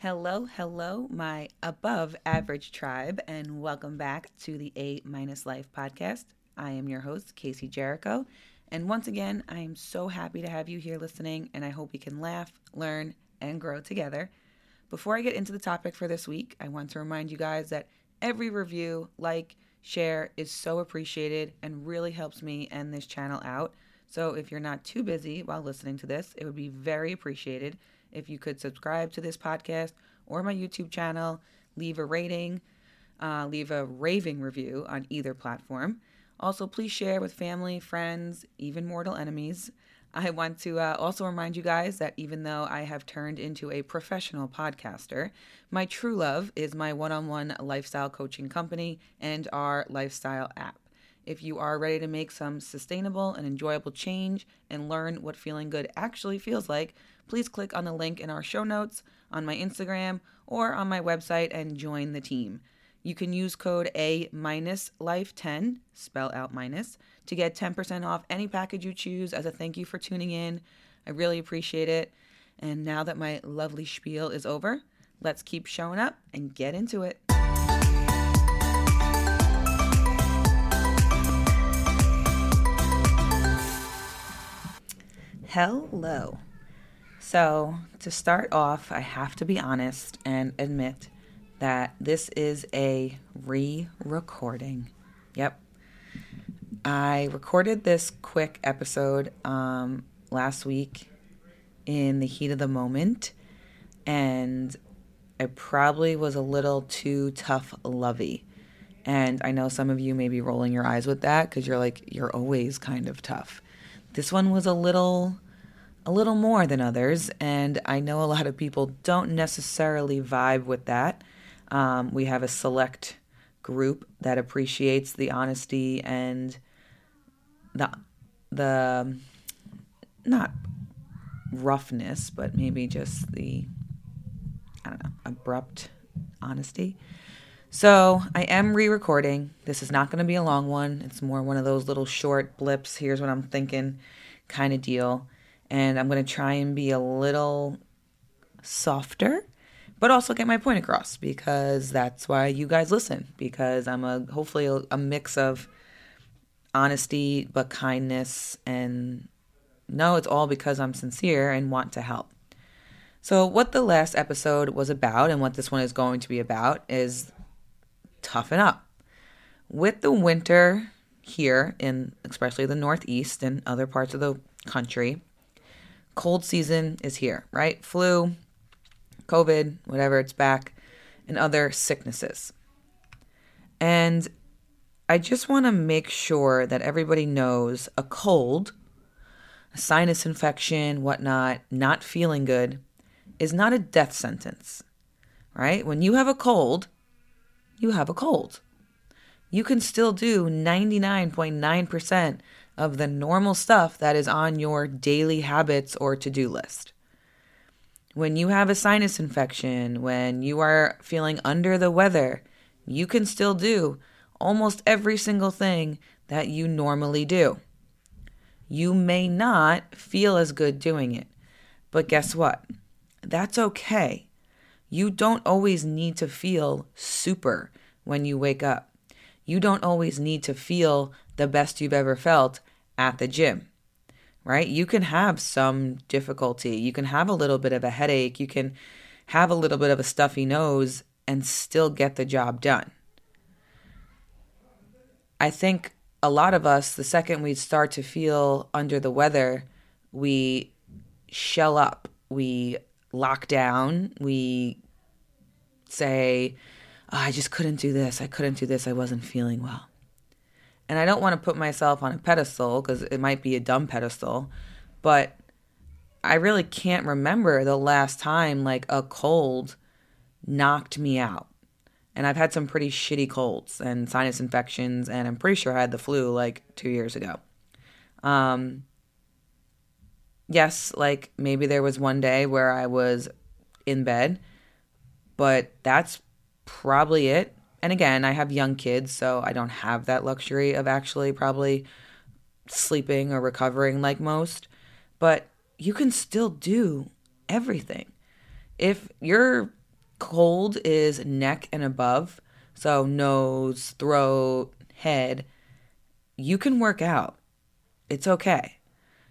Hello, hello, my above average tribe, and welcome back to the A Minus Life podcast. I am your host, Casie Jericho. And once again, I am so happy to have you here listening, and I hope we can laugh, learn, and grow together. Before I get into the topic for this week, I want to remind you guys that every review, like, share is so appreciated and really helps me and this channel out. So if you're not too busy while listening to this, it would be very appreciated if you could subscribe to this podcast or my YouTube channel, leave a rating, uh, leave a raving review on either platform. Also, please share with family, friends, even mortal enemies. I want to uh, also remind you guys that even though I have turned into a professional podcaster, my true love is my one on one lifestyle coaching company and our lifestyle app. If you are ready to make some sustainable and enjoyable change and learn what feeling good actually feels like, please click on the link in our show notes, on my Instagram, or on my website and join the team. You can use code A minus life 10, spell out minus, to get 10% off any package you choose as a thank you for tuning in. I really appreciate it. And now that my lovely spiel is over, let's keep showing up and get into it. Hello. So, to start off, I have to be honest and admit that this is a re recording. Yep. I recorded this quick episode um, last week in the heat of the moment, and I probably was a little too tough lovey. And I know some of you may be rolling your eyes with that because you're like, you're always kind of tough. This one was a little a little more than others, and I know a lot of people don't necessarily vibe with that. Um, we have a select group that appreciates the honesty and the the not roughness, but maybe just the I don't know abrupt honesty. So I am re-recording. This is not going to be a long one. It's more one of those little short blips. Here's what I'm thinking, kind of deal and I'm going to try and be a little softer but also get my point across because that's why you guys listen because I'm a hopefully a, a mix of honesty but kindness and no it's all because I'm sincere and want to help. So what the last episode was about and what this one is going to be about is toughen up. With the winter here in especially the northeast and other parts of the country, cold season is here, right? Flu, COVID, whatever, it's back, and other sicknesses. And I just want to make sure that everybody knows a cold, a sinus infection, whatnot, not feeling good, is not a death sentence, right? When you have a cold, you have a cold. You can still do 99.9% of the normal stuff that is on your daily habits or to do list. When you have a sinus infection, when you are feeling under the weather, you can still do almost every single thing that you normally do. You may not feel as good doing it, but guess what? That's okay. You don't always need to feel super when you wake up. You don't always need to feel the best you've ever felt at the gym, right? You can have some difficulty. You can have a little bit of a headache. You can have a little bit of a stuffy nose and still get the job done. I think a lot of us, the second we start to feel under the weather, we shell up, we lock down, we say, oh, I just couldn't do this, I couldn't do this, I wasn't feeling well. And I don't want to put myself on a pedestal because it might be a dumb pedestal, but I really can't remember the last time like a cold knocked me out. And I've had some pretty shitty colds and sinus infections, and I'm pretty sure I had the flu like two years ago. Um, yes, like maybe there was one day where I was in bed, but that's probably it and again, I have young kids, so I don't have that luxury of actually probably sleeping or recovering like most. But you can still do everything. If you're cold is neck and above, so nose, throat, head, you can work out. It's okay.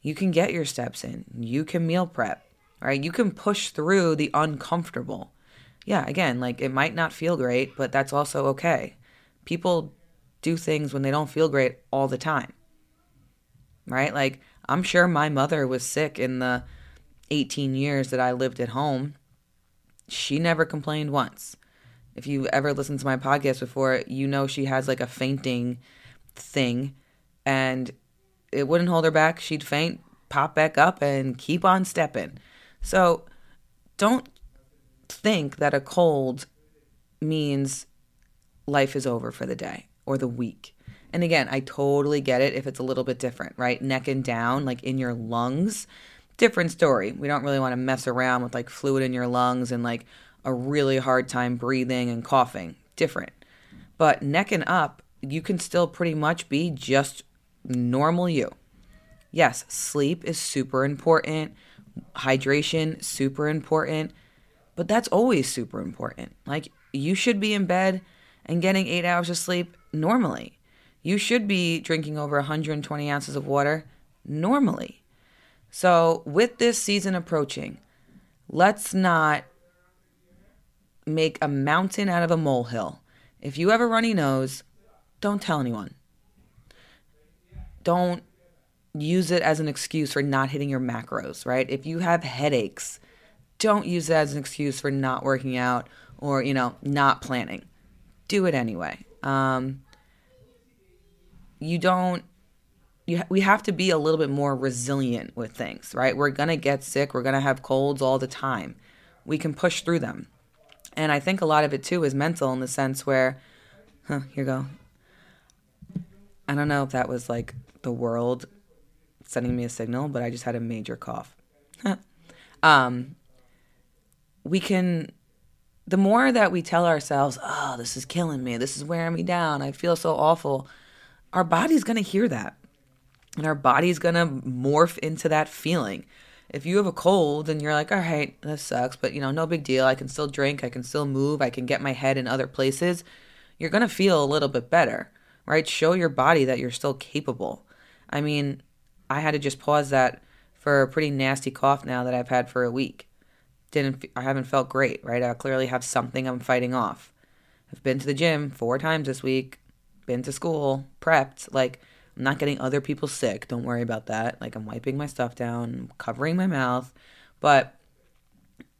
You can get your steps in. You can meal prep, right? You can push through the uncomfortable. Yeah, again, like it might not feel great, but that's also okay. People do things when they don't feel great all the time, right? Like, I'm sure my mother was sick in the 18 years that I lived at home. She never complained once. If you ever listened to my podcast before, you know she has like a fainting thing and it wouldn't hold her back. She'd faint, pop back up, and keep on stepping. So don't think that a cold means life is over for the day or the week. And again, I totally get it if it's a little bit different, right? Neck and down, like in your lungs, different story. We don't really want to mess around with like fluid in your lungs and like a really hard time breathing and coughing. Different. But neck and up, you can still pretty much be just normal you. Yes, sleep is super important, hydration, super important, but that's always super important. Like, you should be in bed and getting eight hours of sleep normally. You should be drinking over 120 ounces of water normally. So, with this season approaching, let's not make a mountain out of a molehill. If you have a runny nose, don't tell anyone. Don't use it as an excuse for not hitting your macros, right? If you have headaches, don't use it as an excuse for not working out or, you know, not planning. Do it anyway. Um, you don't you, we have to be a little bit more resilient with things, right? We're going to get sick, we're going to have colds all the time. We can push through them. And I think a lot of it too is mental in the sense where, huh, here you go. I don't know if that was like the world sending me a signal, but I just had a major cough. um, we can, the more that we tell ourselves, oh, this is killing me, this is wearing me down, I feel so awful, our body's to hear that. And our body's to morph into that feeling. If you have a cold and you're like, all right, this sucks, but you know, no big deal. I can still drink, I can still move, I can get my head in other places, you're to feel a little bit better, right? Show your body that you're still capable. I mean, I had to just pause that for a pretty nasty cough now that I've had for a week. Didn't I haven't felt great, right? I clearly have something I'm fighting off. I've been to the gym four times this week been to school, prepped. Like, I'm not getting other people sick. Don't worry about that. Like, I'm wiping my stuff down, covering my mouth, but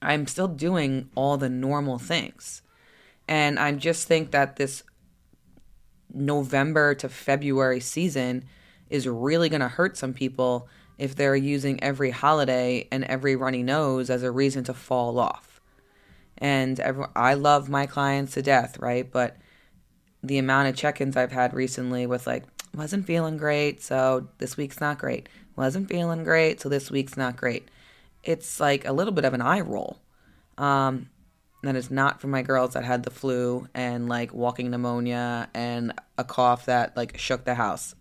I'm still doing all the normal things. And I just think that this November to February season is really going to hurt some people if they're using every holiday and every runny nose as a reason to fall off. And I love my clients to death, right? But the amount of check-ins I've had recently with like wasn't feeling great, so this week's not great. Wasn't feeling great, so this week's not great. It's like a little bit of an eye roll. Um, that is not for my girls that had the flu and like walking pneumonia and a cough that like shook the house.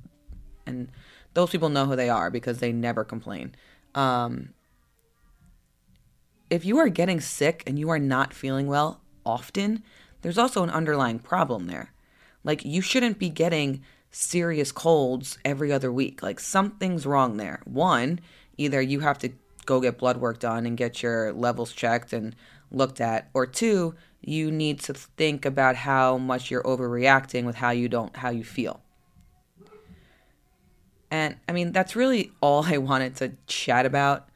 And those people know who they are because they never complain. Um, if you are getting sick and you are not feeling well often, there's also an underlying problem there. Like, you shouldn't be getting serious colds every other week. Like, something's wrong there. One, either you have to go get blood work done and get your levels checked and looked at, or two, you need to think about how much you're overreacting with how you don't how you feel. And I mean, that's really all I wanted to chat about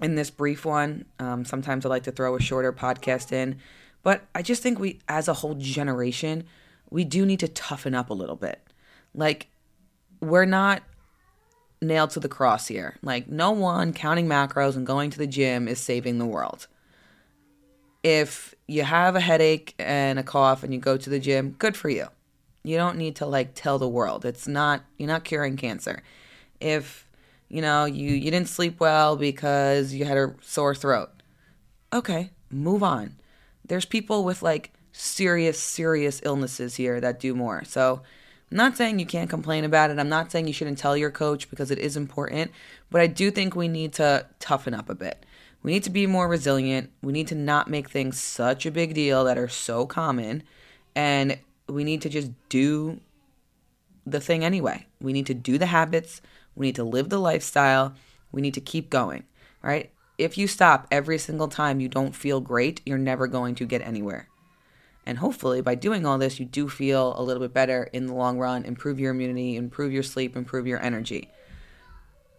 in this brief one. Um, sometimes I like to throw a shorter podcast in, but I just think we, as a whole generation, we do need to toughen up a little bit. Like, we're not nailed to the cross here. Like, no one counting macros and going to the gym is saving the world. If you have a headache and a cough and you go to the gym, good for you. You don't need to like tell the world. It's not you're not curing cancer. If you know, you you didn't sleep well because you had a sore throat. Okay, move on. There's people with like serious, serious illnesses here that do more. So I'm not saying you can't complain about it. I'm not saying you shouldn't tell your coach because it is important, but I do think we need to toughen up a bit. We need to be more resilient. We need to not make things such a big deal that are so common. And we need to just do the thing anyway. We need to do the habits. We need to live the lifestyle. We need to keep going, right? If you stop every single time you don't feel great, you're never going to get anywhere. And hopefully, by doing all this, you do feel a little bit better in the long run, improve your immunity, improve your sleep, improve your energy.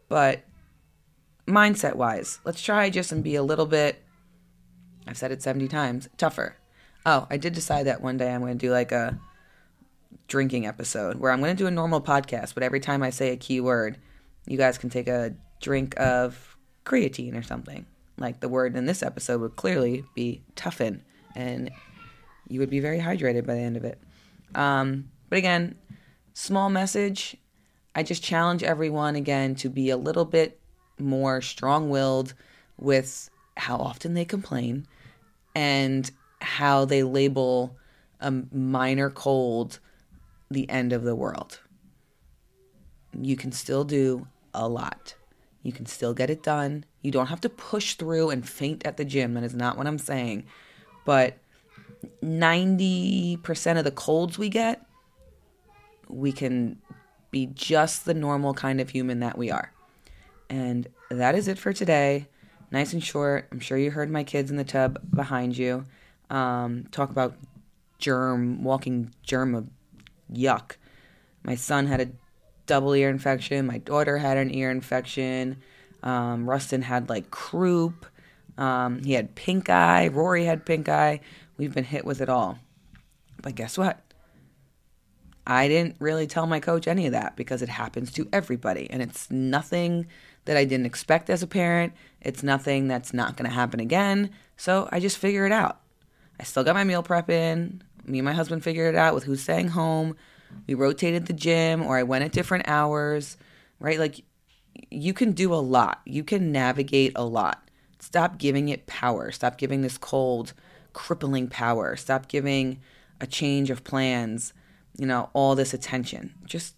But mindset wise, let's try just and be a little bit, I've said it 70 times, tougher. Oh, I did decide that one day I'm going to do like a drinking episode where I'm going to do a normal podcast, but every time I say a key word, you guys can take a drink of creatine or something. Like the word in this episode would clearly be toughen. And you would be very hydrated by the end of it. Um, but again, small message. I just challenge everyone again to be a little bit more strong willed with how often they complain and how they label a minor cold the end of the world. You can still do a lot. You can still get it done. You don't have to push through and faint at the gym. That is not what I'm saying. But 90% of the colds we get, we can be just the normal kind of human that we are. And that is it for today. Nice and short. I'm sure you heard my kids in the tub behind you um, talk about germ, walking germ of yuck. My son had a double ear infection. My daughter had an ear infection. Um, Rustin had like croup. Um, he had pink eye. Rory had pink eye. We've been hit with it all. But guess what? I didn't really tell my coach any of that because it happens to everybody. And it's nothing that I didn't expect as a parent. It's nothing that's not going to happen again. So I just figure it out. I still got my meal prep in. Me and my husband figured it out with who's staying home. We rotated the gym or I went at different hours, right? Like you can do a lot. You can navigate a lot. Stop giving it power. Stop giving this cold crippling power. Stop giving a change of plans, you know, all this attention. Just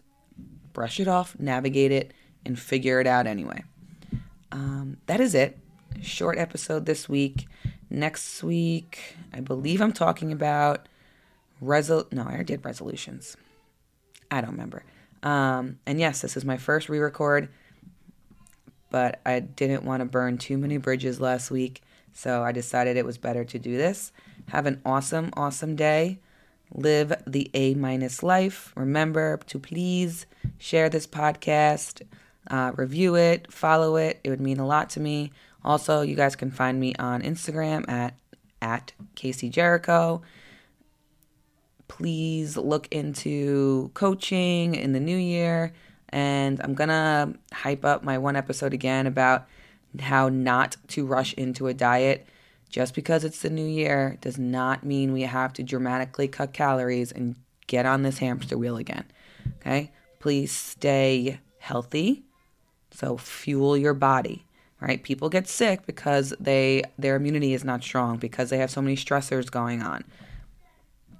brush it off, navigate it, and figure it out anyway. Um, that is it. Short episode this week. Next week, I believe I'm talking about resol. No, I did resolutions. I don't remember. Um, and yes, this is my first re-record, but I didn't want to burn too many bridges last week. So I decided it was better to do this. Have an awesome, awesome day. Live the A minus life. Remember to please share this podcast, uh, review it, follow it. It would mean a lot to me. Also, you guys can find me on Instagram at at Casie Jericho. Please look into coaching in the new year. And I'm gonna hype up my one episode again about how not to rush into a diet. Just because it's the new year does not mean we have to dramatically cut calories and get on this hamster wheel again. Okay? Please stay healthy. So fuel your body, right? People get sick because they their immunity is not strong because they have so many stressors going on.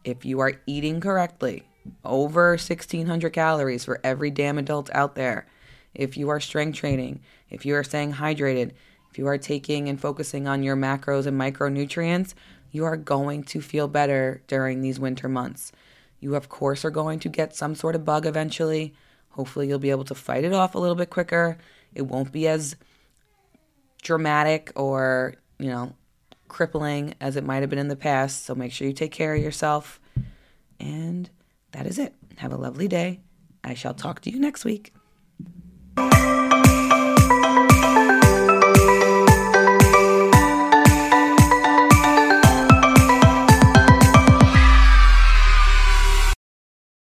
If you are eating correctly, over 1600 calories for every damn adult out there, if you are strength training, if you are staying hydrated, if you are taking and focusing on your macros and micronutrients, you are going to feel better during these winter months. You, of course, are going to get some sort of bug eventually. Hopefully, you'll be able to fight it off a little bit quicker. It won't be as dramatic or, you know, crippling as it might have been in the past. So make sure you take care of yourself. And that is it. Have a lovely day. I shall talk to you next week. Música